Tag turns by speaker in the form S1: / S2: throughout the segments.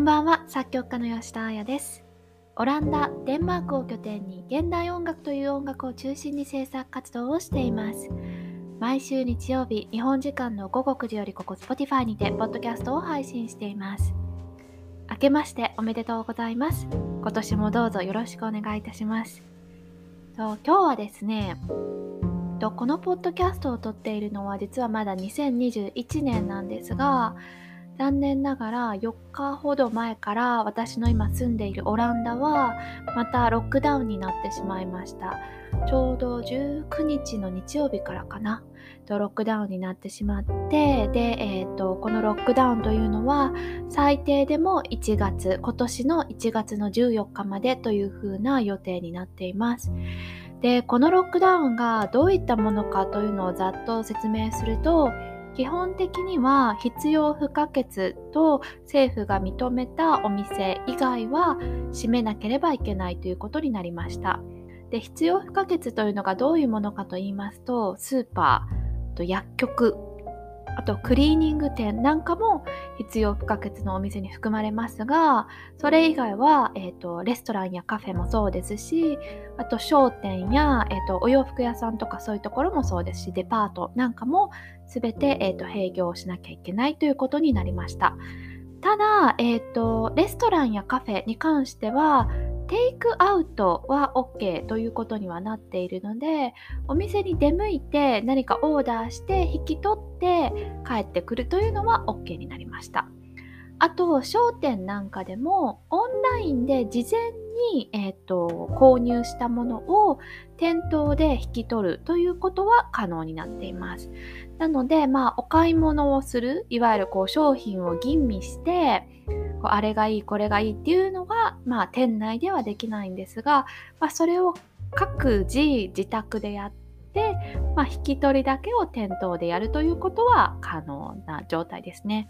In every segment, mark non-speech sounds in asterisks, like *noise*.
S1: んばんは作曲家の吉田彩です。オランダデンマークを拠点に現代音楽という音楽を中心に制作活動をしています。毎週日曜日日本時間の午後9時よりここ Spotify にてポッドキャストを配信しています。明けましておめでとうございます。今年もどうぞよろしくお願いいたします。と今日はですねとこのポッドキャストを撮っているのは実はまだ2021年なんですが残念ながら4日ほど前から私の今住んでいるオランダはまたロックダウンになってしまいました。ちょうど19日の日曜日からかな。とロックダウンになってしまってで、えーと、このロックダウンというのは最低でも1月今年の1月の14日までというふうな予定になっています。でこのロックダウンがどういったものかというのをざっと説明すると基本的には必要不可欠と政府が認めたお店以外は閉めなければいけないということになりました。で必要不可欠というのがどういうものかと言いますとスーパーと薬局あとクリーニング店なんかも必要不可欠のお店に含まれますがそれ以外は、えーと、レストランやカフェもそうですしあと商店や、えーと、お洋服屋さんとかそういうところもそうですしデパートなんかも全て、えーと、閉業しなきゃいけないということになりました。ただ、えー、とレストランやカフェに関してはテイクアウトは OK ということにはなっているのでお店に出向いて何かオーダーして引き取って帰ってくるというのは OK になりました。あと商店なんかでもオンラインで事前に、えーと、購入したものを店頭で引き取るということは可能になっていますなので、まあ、お買い物をするいわゆるこう商品を吟味してこうあれがいいこれがいいっていうのが、まあ、店内ではできないんですが、まあ、それを各自自宅でやって、まあ、引き取りだけを店頭でやるということは可能な状態ですね。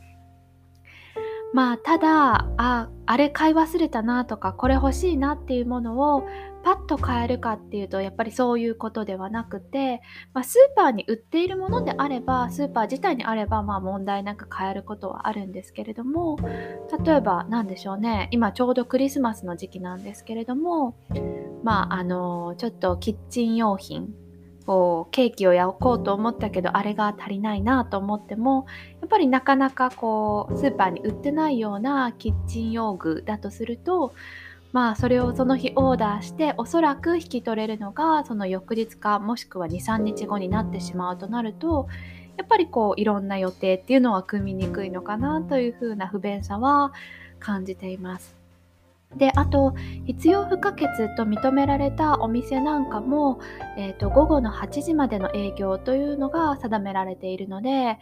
S1: まあただああれ買い忘れたなとかこれ欲しいなっていうものをパッと買えるかっていうとやっぱりそういうことではなくて、まあ、スーパーに売っているものであればスーパー自体にあればまあ問題なく買えることはあるんですけれども例えば何でしょうね今ちょうどクリスマスの時期なんですけれどもまああのちょっとキッチン用品こうケーキを焼こうと思ったけどあれが足りないなと思ってもやっぱりなかなかこうスーパーに売ってないようなキッチン用具だとするとまあそれをその日オーダーしておそらく引き取れるのがその翌日かもしくは23日後になってしまうとなるとやっぱりこういろんな予定っていうのは組みにくいのかなというふうな不便さは感じています。であと必要不可欠と認められたお店なんかも、えーと午後の8時までの営業というのが定められているので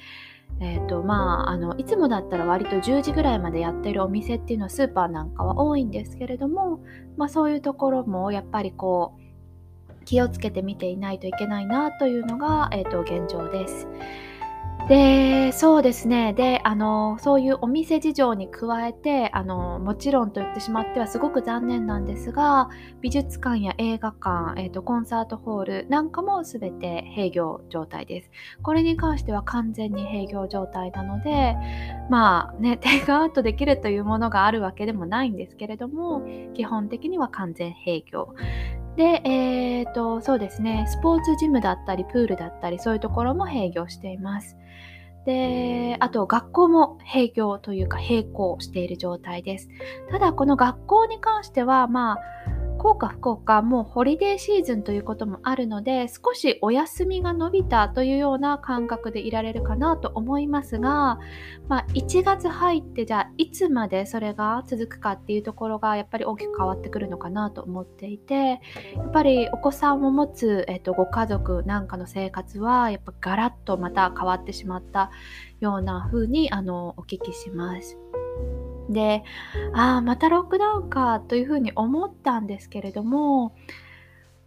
S1: えーとまあ、あのいつもだったら割と10時ぐらいまでやってるお店っていうのはスーパーなんかは多いんですけれども、まあ、そういうところもやっぱりこう気をつけて見ていないといけないなというのが、えーと現状です。で、そうですね。で、あの、そういうお店事情に加えて、あの、もちろんと言ってしまってはすごく残念なんですが、美術館や映画館、えっ、ー、と、コンサートホールなんかも全て閉業状態です。これに関しては完全に閉業状態なので、まあね、*laughs* テイクアウトできるというものがあるわけでもないんですけれども、基本的には完全閉業。で、えーと、そうですね、スポーツジムだったり、プールだったり、そういうところも閉業しています。で、あと学校も閉業というか並行している状態です。ただこの学校に関しては、まあ、幸か不幸かもうホリデーシーズンということもあるので少しお休みが伸びたというような感覚でいられるかなと思いますが、まあ、1月入ってじゃあいつまでそれが続くかっていうところがやっぱり大きく変わってくるのかなと思っていてやっぱりお子さんを持つ、えっと、ご家族なんかの生活はやっぱガラッとまた変わってしまったような風にあのお聞きします。で、ああ、またロックダウンかというふうに思ったんですけれども、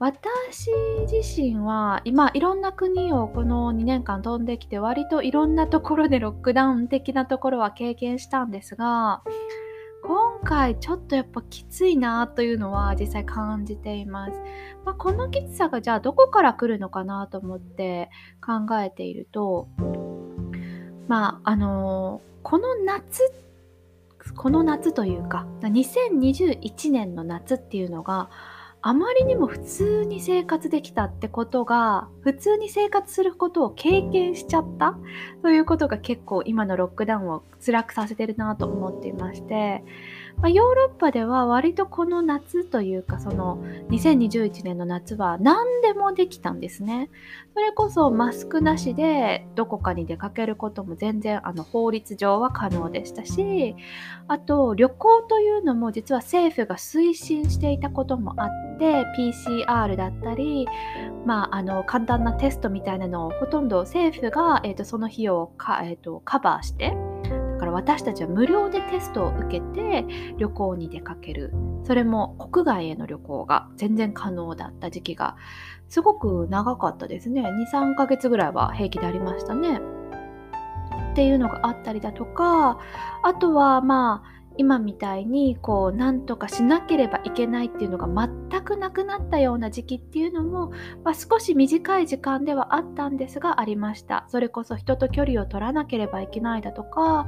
S1: 私自身は今いろんな国をこの2年間飛んできて割といろんなところで *laughs* ロックダウン的なところは経験したんですが今回ちょっとやっぱきついなというのは実際感じています、まあ、このきつさがじゃあどこから来るのかなと思って考えているとまああのこの夏ってこの夏というか2021年の夏っていうのがあまりにも普通に生活できたってことが普通に生活することを経験しちゃったということが結構今のロックダウンを辛くさせてるなと思っていましてまあ、ヨーロッパでは割とこの夏というかその2021年の夏は何でもできたんですね。それこそマスクなしでどこかに出かけることも全然あの法律上は可能でしたしあと旅行というのも実は政府が推進していたこともあって PCR だったり、まあ、あの簡単なテストみたいなのをほとんど政府が、えーと、その費用をか、えーとカバーしてから私たちは無料でテストを受けて旅行に出かける。それも国外への旅行が全然可能だった時期がすごく長かったですね。23ヶ月ぐらいは平気でありましたね。っていうのがあったりだとかあとはまあ今みたいにこう何とかしなければいけないっていうのが全くなくなったような時期っていうのも、まあ、少し短い時間ではあったんですがありました。それこそ人と距離を取らなければいけないだとか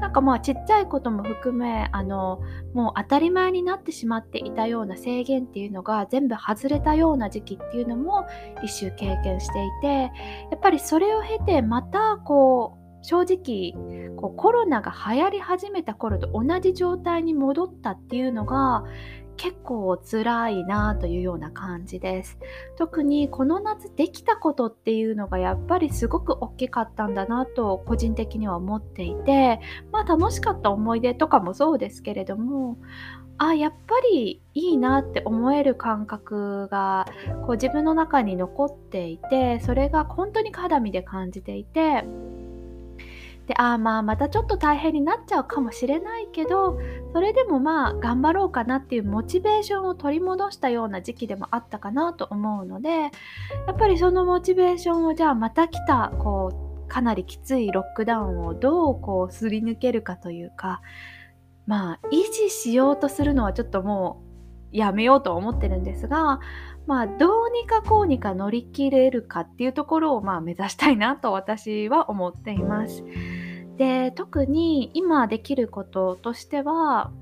S1: なんかまあちっちゃいことも含めあのもう当たり前になってしまっていたような制限っていうのが全部外れたような時期っていうのも一周経験していてやっぱりそれを経てまたこう正直こうコロナが流行り始めた頃と同じ状態に戻ったっていうのが結構辛いなというような感じです。特にこの夏できたことっていうのがやっぱりすごく大きかったんだなと個人的には思っていてまあ楽しかった思い出とかもそうですけれどもあやっぱりいいなって思える感覚がこう自分の中に残っていてそれが本当に肌身で感じていてでああまあまたちょっと大変になっちゃうかもしれないけどそれでもまあ頑張ろうかなっていうモチベーションを取り戻したような時期でもあったかなと思うのでやっぱりそのモチベーションをじゃあまた来たこうかなりきついロックダウンをどうこうすり抜けるかというかまあ維持しようとするのはちょっともうやめようと思ってるんですがまあ、どうにかこうにか乗り切れるかっていうところを、まあ、目指したいなと私は思っています。で特に今できることとしては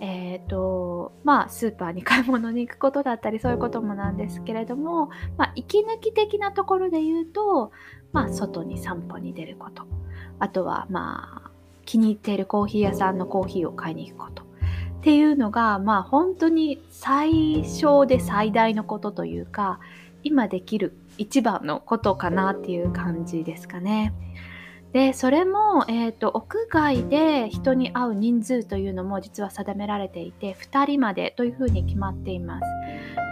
S1: えーとまあ、スーパーに買い物に行くことだったりそういうこともなんですけれども、まあ、息抜き的なところで言うと、まあ、外に散歩に出ることあとは、まあ、気に入っているコーヒー屋さんのコーヒーを買いに行くことっていうのが、まあ本当に最小で最大のことというか、今できる一番のことかなっていう感じですかね。でそれも、えーと、屋外で人に会う人数というのも実は定められていて2人までというふうに決まっています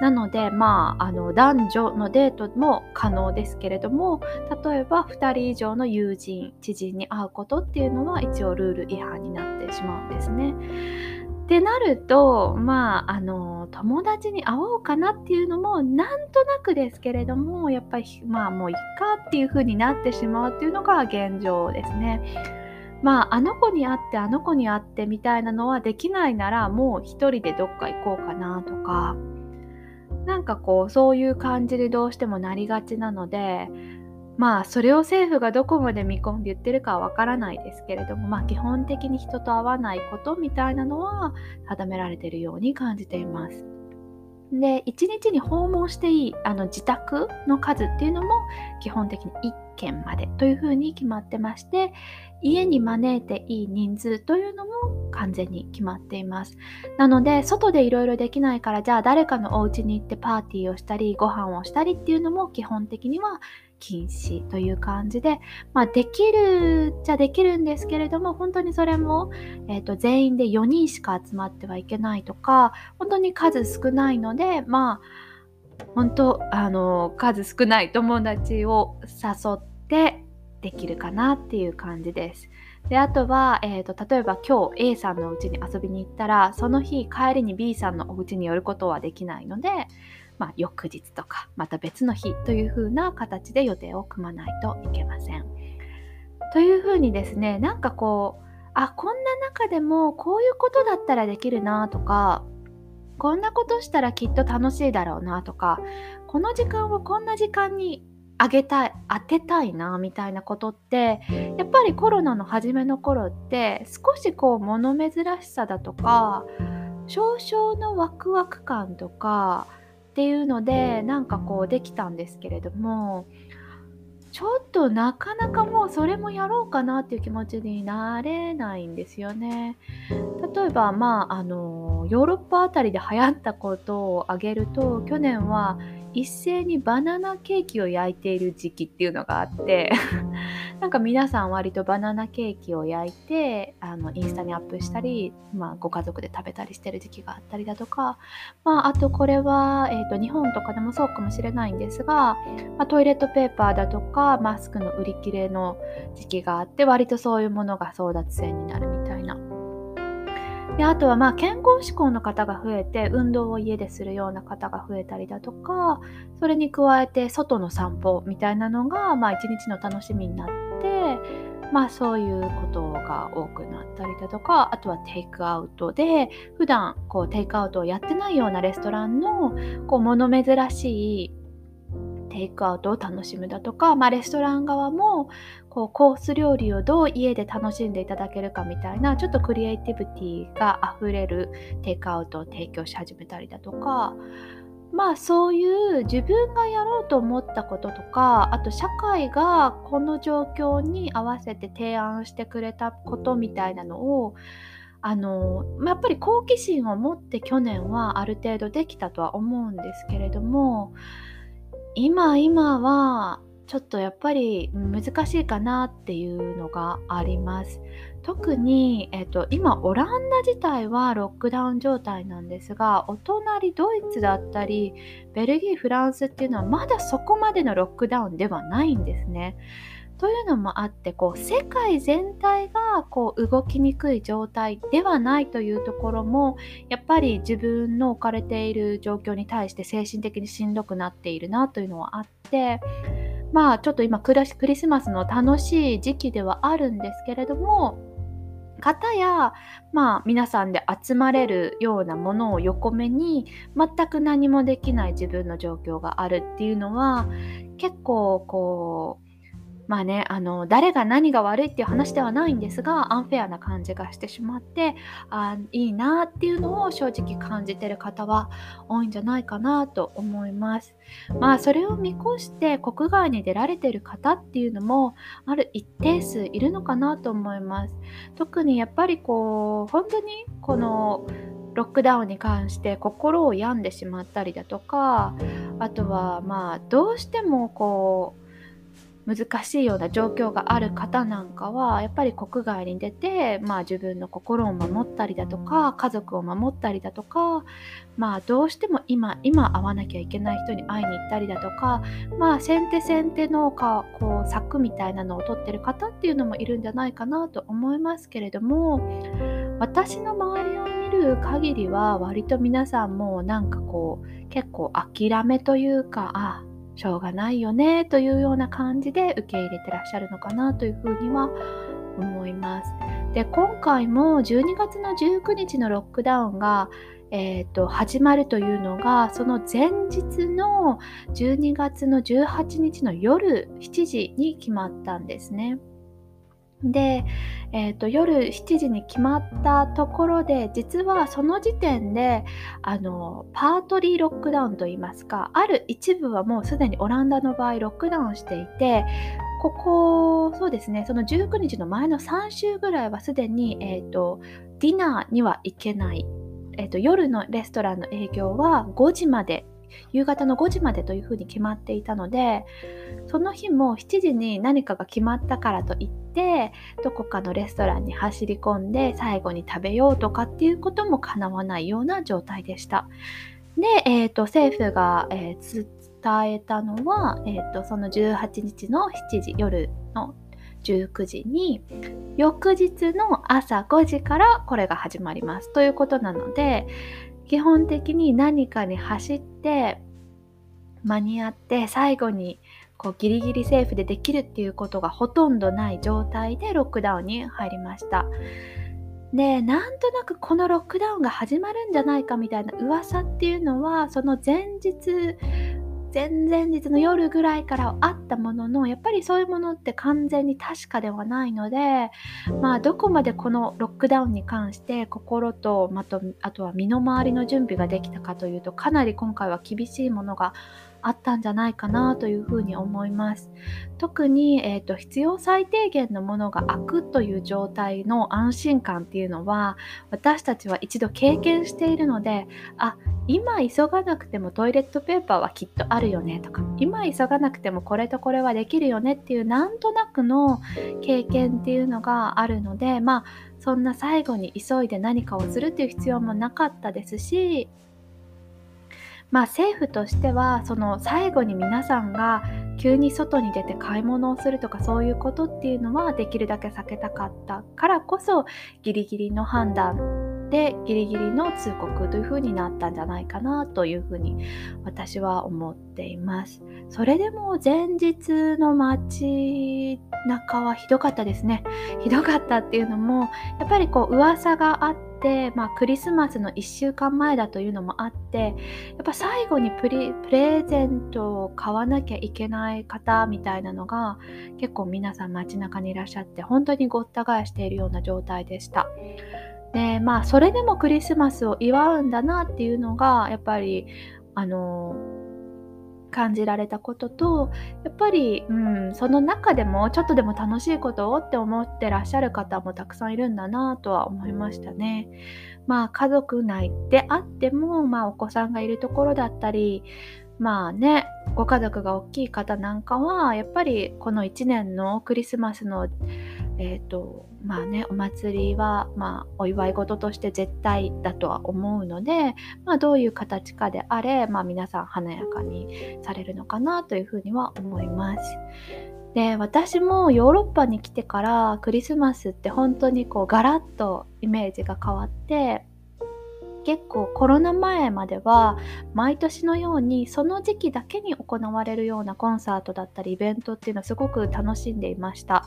S1: なのでまああの男女のデートも可能ですけれども例えば2人以上の友人知人に会うことっていうのは一応ルール違反になってしまうんですねってなるとまああの友達に会おうかなっていうのもなんとなくですけれどもやっぱりまあもういっかっていう風になってしまうっていうのが現状ですね。まああの子に会ってあの子に会ってみたいなのはできないならもう一人でどっか行こうかなとかなんかこうそういう感じでどうしてもなりがちなのでまあそれを政府がどこまで見込んで言ってるかはわからないですけれどもまあ基本的に人と会わないことみたいなのは定められているように感じています。で1日に訪問していいあの自宅の数っていうのも基本的に1件までというふうに決まってまして家に招いていい人数というのも完全に決まっていますなので外でいろいろできないからじゃあ誰かのお家に行ってパーティーをしたりご飯をしたりっていうのも基本的には禁止という感じで、まあ、できるじゃできるんですけれども本当にそれも、えーと、全員で4人しか集まってはいけないとか本当に数少ないのでまあ本当あの数少ない友達を誘ってできるかなっていう感じです。であとは、えーと、例えば今日 A さんのお家に遊びに行ったらその日帰りに B さんのお家に寄ることはできないのでまあ、翌日とかまた別の日というふうな形で予定を組まないといけません。というふうにですねなんかこうあこんな中でもこういうことだったらできるなとかこんなことしたらきっと楽しいだろうなとかこの時間をこんな時間にあげたい当てたいなみたいなことってやっぱりコロナの初めの頃って少しこう物珍しさだとか少々のワクワク感とかっていうのでなんかこうできたんですけれどもちょっとなかなかもうそれもやろうかなっていう気持ちになれないんですよね。例えばまああのヨーロッパあたりで流行ったことを挙げると去年は一斉にバナナケーキを焼いている時期っていうのがあってなんか皆さん割とバナナケーキを焼いてあのインスタにアップしたり、まあ、ご家族で食べたりしてる時期があったりだとか、まあ、あとこれは、えーと、日本とかでもそうかもしれないんですが、まあ、トイレットペーパーだとかマスクの売り切れの時期があって割とそういうものが争奪戦になる。であとはまあ健康志向の方が増えて運動を家でするような方が増えたりだとかそれに加えて外の散歩みたいなのがまあ一日の楽しみになってまあそういうことが多くなったりだとかあとはテイクアウトで普段こうテイクアウトをやってないようなレストランのこう物珍しいテイクアウトを楽しむだとか、まあ、レストラン側もこうコース料理をどう家で楽しんでいただけるかみたいなちょっとクリエイティビティがあふれるテイクアウトを提供し始めたりだとかまあそういう自分がやろうと思ったこととかあと社会がこの状況に合わせて提案してくれたことみたいなのをあのやっぱり好奇心を持って去年はある程度できたとは思うんですけれども今今はちょっとやっぱり難しいかなっていうのがあります。特に、えっと、今オランダ自体はロックダウン状態なんですがお隣ドイツだったりベルギーフランスっていうのはまだそこまでのロックダウンではないんですね。というのもあってこう世界全体がこう動きにくい状態ではないというところもやっぱり自分の置かれている状況に対して精神的にしんどくなっているなというのはあってまあちょっと今クリスマスの楽しい時期ではあるんですけれども方や、まあ、皆さんで集まれるようなものを横目に全く何もできない自分の状況があるっていうのは結構こうまあね、あの誰が何が悪いっていう話ではないんですがアンフェアな感じがしてしまってあいいなっていうのを正直感じてる方は多いんじゃないかなと思います。まあそれを見越して国外に出られてる方っていうのもある一定数いるのかなと思います。特にやっぱりこう本当にこのロックダウンに関して心を病んでしまったりだとかあとはまあどうしてもこう難しいような状況がある方なんかはやっぱり国外に出て、まあ、自分の心を守ったりだとか家族を守ったりだとか、まあ、どうしても今今会わなきゃいけない人に会いに行ったりだとか、まあ、先手先手のかこう策みたいなのを取ってる方っていうのもいるんじゃないかなと思いますけれども私の周りを見る限りは割と皆さんもなんかこう結構諦めというかあしょうがないよねというような感じで受け入れてらっしゃるのかなというふうには思います。で今回も12月の19日のロックダウンが、えーと、始まるというのがその前日の12月の18日の夜7時に決まったんですね。で、えーと、夜7時に決まったところで実はその時点であのパートリーロックダウンといいますかある一部はもうすでにオランダの場合ロックダウンしていてここそうですねその19日の前の3週ぐらいはすでに、えーと、ディナーには行けない、えーと夜のレストランの営業は5時まで夕方の5時までというふうに決まっていたのでその日も7時に何かが決まったからといってどこかのレストランに走り込んで最後に食べようとかっていうことも叶わないような状態でした。で、えーと、政府が、えー、伝えたのは、えー、とその18日の7時夜の19時に翌日の朝5時からこれが始まりますということなので基本的に何かに走って間に合って最後にこうギリギリセーフでできるっていうことがほとんどない状態でロックダウンに入りました。でなんとなくこのロックダウンが始まるんじゃないかみたいな噂っていうのはその前日前々日の夜ぐらいからあったもののやっぱりそういうものって完全に確かではないのでまあどこまでこのロックダウンに関して心とまとあとは身の回りの準備ができたかというとかなり今回は厳しいものがあったんじゃないかなというふうに思います。特に、えーと、必要最低限のものが開くという状態の安心感っていうのは私たちは一度経験しているのであ今急がなくてもトイレットペーパーはきっとあるよねとか今急がなくてもこれとこれはできるよねっていうなんとなくの経験っていうのがあるのでまあそんな最後に急いで何かをするっていう必要もなかったですしまあ政府としてはその最後に皆さんが急に外に出て買い物をするとかそういうことっていうのはできるだけ避けたかったからこそギリギリの判断でギリギリの通告という風になったんじゃないかなというふうに私は思っています。それでも前日の街中はひどかったですね。ひどかったっていうのもやっぱりこう噂があって、まあ、クリスマスの1週間前だというのもあってやっぱ最後にプレゼントを買わなきゃいけない方みたいなのが結構皆さん街中にいらっしゃって本当にごった返しているような状態でした。でまあそれでもクリスマスを祝うんだなっていうのがやっぱりあの感じられたこととやっぱり、うん、その中でもちょっとでも楽しいことをって思ってらっしゃる方もたくさんいるんだなとは思いましたね。まあ家族内であっても、まあ、お子さんがいるところだったりまあねご家族が大きい方なんかはやっぱりこの1年のクリスマスのえっ、ー、とまあねお祭りはまあお祝い事として絶対だとは思うのでまあどういう形かであれまあ皆さん華やかにされるのかなというふうには思います。で私もヨーロッパに来てからクリスマスって本当にこうガラッとイメージが変わって結構コロナ前までは毎年のようにその時期だけに行われるようなコンサートだったりイベントっていうのをすごく楽しんでいました。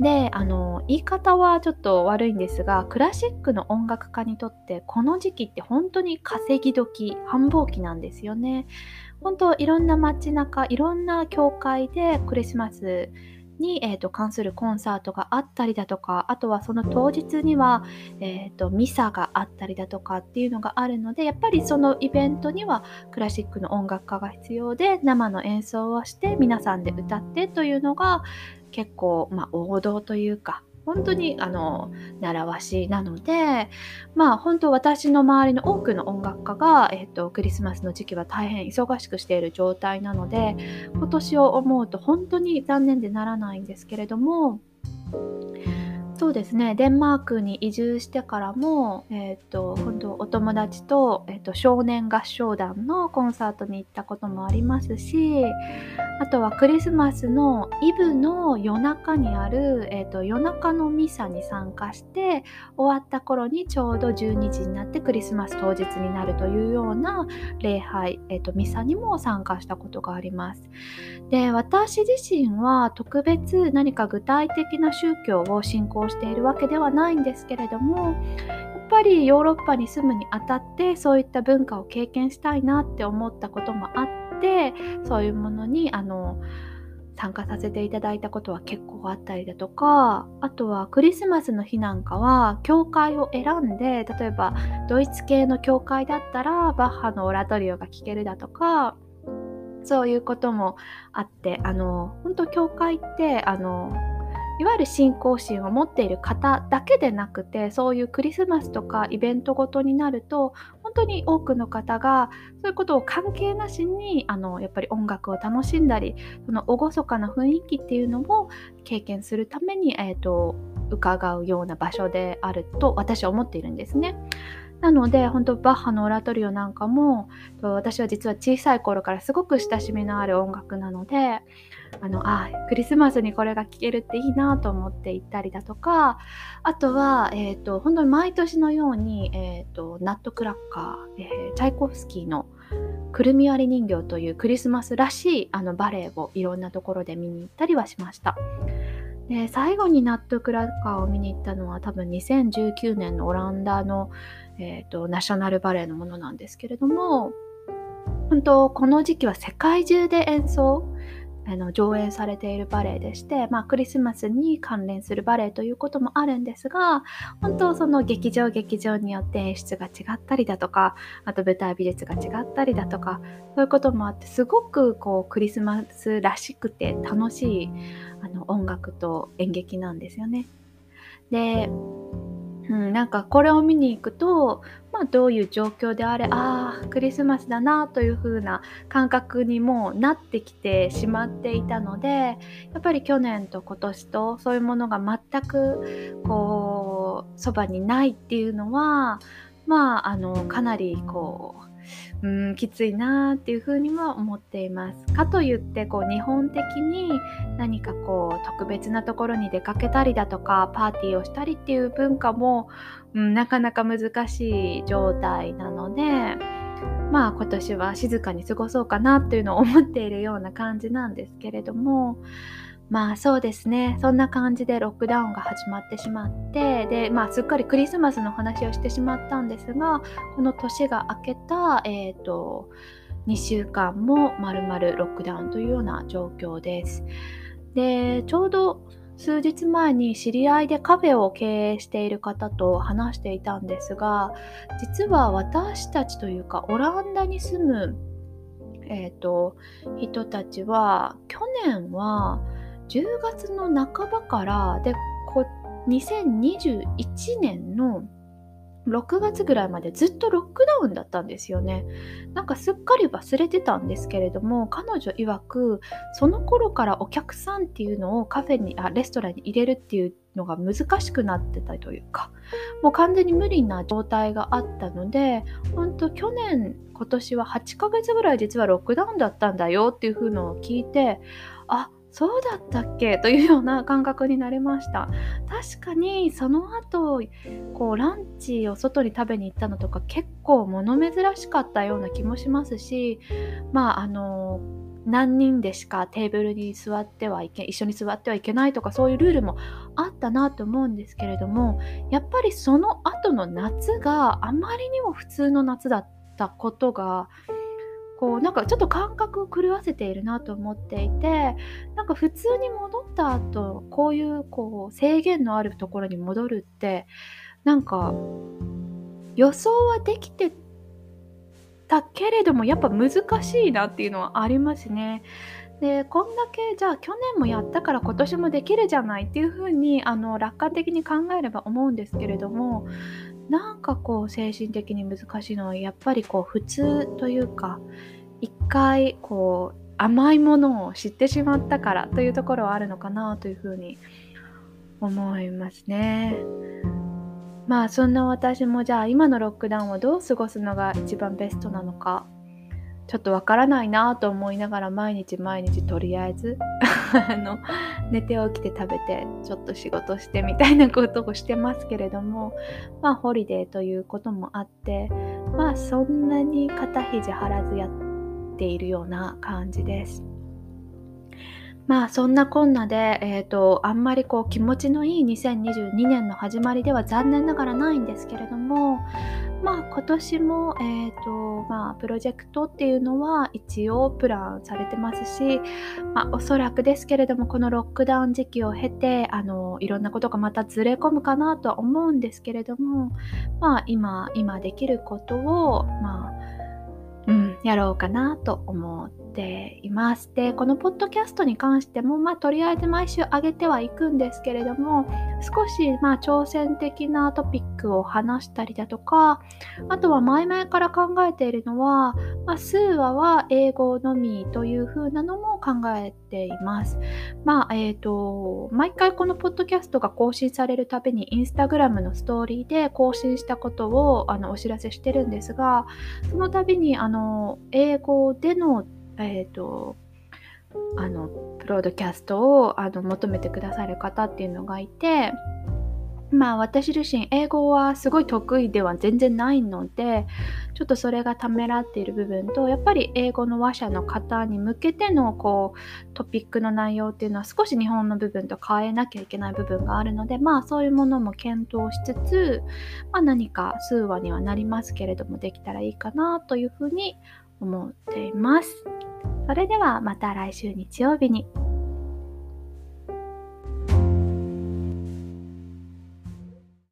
S1: であの言い方はちょっと悪いんですがクラシックの音楽家にとってこの時期って本当に稼ぎ時繁忙期なんですよね。本当いろんな街中いろんな教会でクリスマスに、えーと、関するコンサートがあったりだとかあとはその当日には、えーとミサがあったりだとかっていうのがあるのでやっぱりそのイベントにはクラシックの音楽家が必要で生の演奏をして皆さんで歌ってというのが結構、まあ、王道というか本当にあの習わしなのでまあ本当私の周りの多くの音楽家が、えーと、クリスマスの時期は大変忙しくしている状態なので今年を思うと本当に残念でならないんですけれどもそうですねデンマークに移住してからも、えーと、本当お友達と,、えーと少年合唱団のコンサートに行ったこともありますしあとはクリスマスのイブの夜中にある、えーと、夜中のミサに参加して終わった頃にちょうど12時になってクリスマス当日になるというような礼拝、えーと、ミサにも参加したことがあります。で私自身は特別何か具体的な宗教を信仰しているわけではないんですけれどもやっぱりヨーロッパに住むにあたってそういった文化を経験したいなって思ったこともあってそういうものにあの参加させていただいたことは結構あったりだとかあとはクリスマスの日なんかは教会を選んで例えばドイツ系の教会だったらバッハのオラトリオが聴けるだとかそういうこともあってあの本当教会ってあのいわゆる信仰心を持っている方だけでなくてそういうクリスマスとかイベントごとになると本当に多くの方がそういうことを関係なしにあのやっぱり音楽を楽しんだりその厳かな雰囲気っていうのを経験するために、えーと、伺うような場所であると私は思っているんですね。なので本当バッハのオラトリオなんかも私は実は小さい頃からすごく親しみのある音楽なのであのあクリスマスにこれが聴けるっていいなと思って行ったりだとかあとは、えーと、本当に毎年のように、えーと、ナットクラッカー、えー、チャイコフスキーの「くるみ割り人形」というクリスマスらしいあのバレエをいろんなところで見に行ったりはしました。で最後にナットクラッカーを見に行ったのは多分2019年のオランダの、えーとナショナルバレエのものなんですけれども本当この時期は世界中で演奏あの上演されているバレエでして、まあ、クリスマスに関連するバレエということもあるんですが本当その劇場劇場によって演出が違ったりだとかあと舞台美術が違ったりだとかそういうこともあってすごくこうクリスマスらしくて楽しいあの音楽と演劇なんですよね。でうん、なんかこれを見に行くと、まあ、どういう状況であれああクリスマスだなという風な感覚にもなってきてしまっていたのでやっぱり去年と今年とそういうものが全くこうそばにないっていうのはまああのかなりこううんきついなっていうふうには思っています。かといってこう日本的に何かこう特別なところに出かけたりだとかパーティーをしたりっていう文化も、うん、なかなか難しい状態なのでまあ今年は静かに過ごそうかなというのを思っているような感じなんですけれどもまあそうですねそんな感じでロックダウンが始まってしまってでまあすっかりクリスマスの話をしてしまったんですがこの年が明けたえっ、ー、と2週間もまるまるロックダウンというような状況です。でちょうど数日前に知り合いでカフェを経営している方と話していたんですが実は私たちというかオランダに住む、えーと人たちは去年は10月の半ばからでこ2021年の6月ぐらいまでずっとロックダウンだったんですよね。なんかすっかり忘れてたんですけれども彼女曰くその頃からお客さんっていうのをカフェにあレストランに入れるっていうのが難しくなってたというかもう完全に無理な状態があったので本当去年今年は8ヶ月ぐらい実はロックダウンだったんだよっていう風のを聞いてあっそうだったっけ？というような感覚になりました。確かにその後こうランチを外に食べに行ったのとか結構物珍しかったような気もしますしまああの何人でしかテーブルに座ってはいけ一緒に座ってはいけないとかそういうルールもあったなと思うんですけれどもやっぱりその後の夏があまりにも普通の夏だったことがこうなんかちょっと感覚を狂わせているなと思っていてなんか普通に戻った後こういうこう制限のあるところに戻るってなんか予想はできてたけれどもやっぱ難しいなっていうのはありますね。でこんだけじゃあ去年もやったから今年もできるじゃないっていうふうにあの楽観的に考えれば思うんですけれどもなんかこう精神的に難しいのはやっぱりこう普通というか一回こう甘いものを知ってしまったからというところはあるのかなというふうに思いますね。まあそんな私もじゃあ今のロックダウンをどう過ごすのが一番ベストなのかちょっとわからないなと思いながら毎日毎日とりあえず *laughs* あの寝て起きて食べてちょっと仕事してみたいなことをしてますけれどもまあホリデーということもあってまあそんなに肩肘張らずやっているような感じです。まあそんなこんなで、えーと、あんまりこう気持ちのいい2022年の始まりでは残念ながらないんですけれどもまあ今年も、えーとまあ、プロジェクトっていうのは一応プランされてますし、まあ、おそらくですけれどもこのロックダウン時期を経てあのいろんなことがまたずれ込むかなとは思うんですけれどもまあ今今できることをまあうん、やろうかなと思ってています。で、このポッドキャストに関しても、まあ、とりあえず毎週上げてはいくんですけれども、少し、まあ、挑戦的なトピックを話したりだとか、あとは前々から考えているのは、まあ、数話は英語のみという風なのも考えています。まあ、えっ、ー、と、毎回このポッドキャストが更新されるたびに、インスタグラムのストーリーで更新したことをあのお知らせしてるんですが、その度に、あの、英語でのえっ、ー、とあのプロードキャストをあの求めてくださる方っていうのがいてまあ私自身英語はすごい得意では全然ないのでちょっとそれがためらっている部分とやっぱり英語の話者の方に向けてのこうトピックの内容っていうのは少し日本の部分と変えなきゃいけない部分があるのでまあそういうものも検討しつつ、まあ、何か数話にはなりますけれどもできたらいいかなというふうに思っています。それではまた来週日曜日に。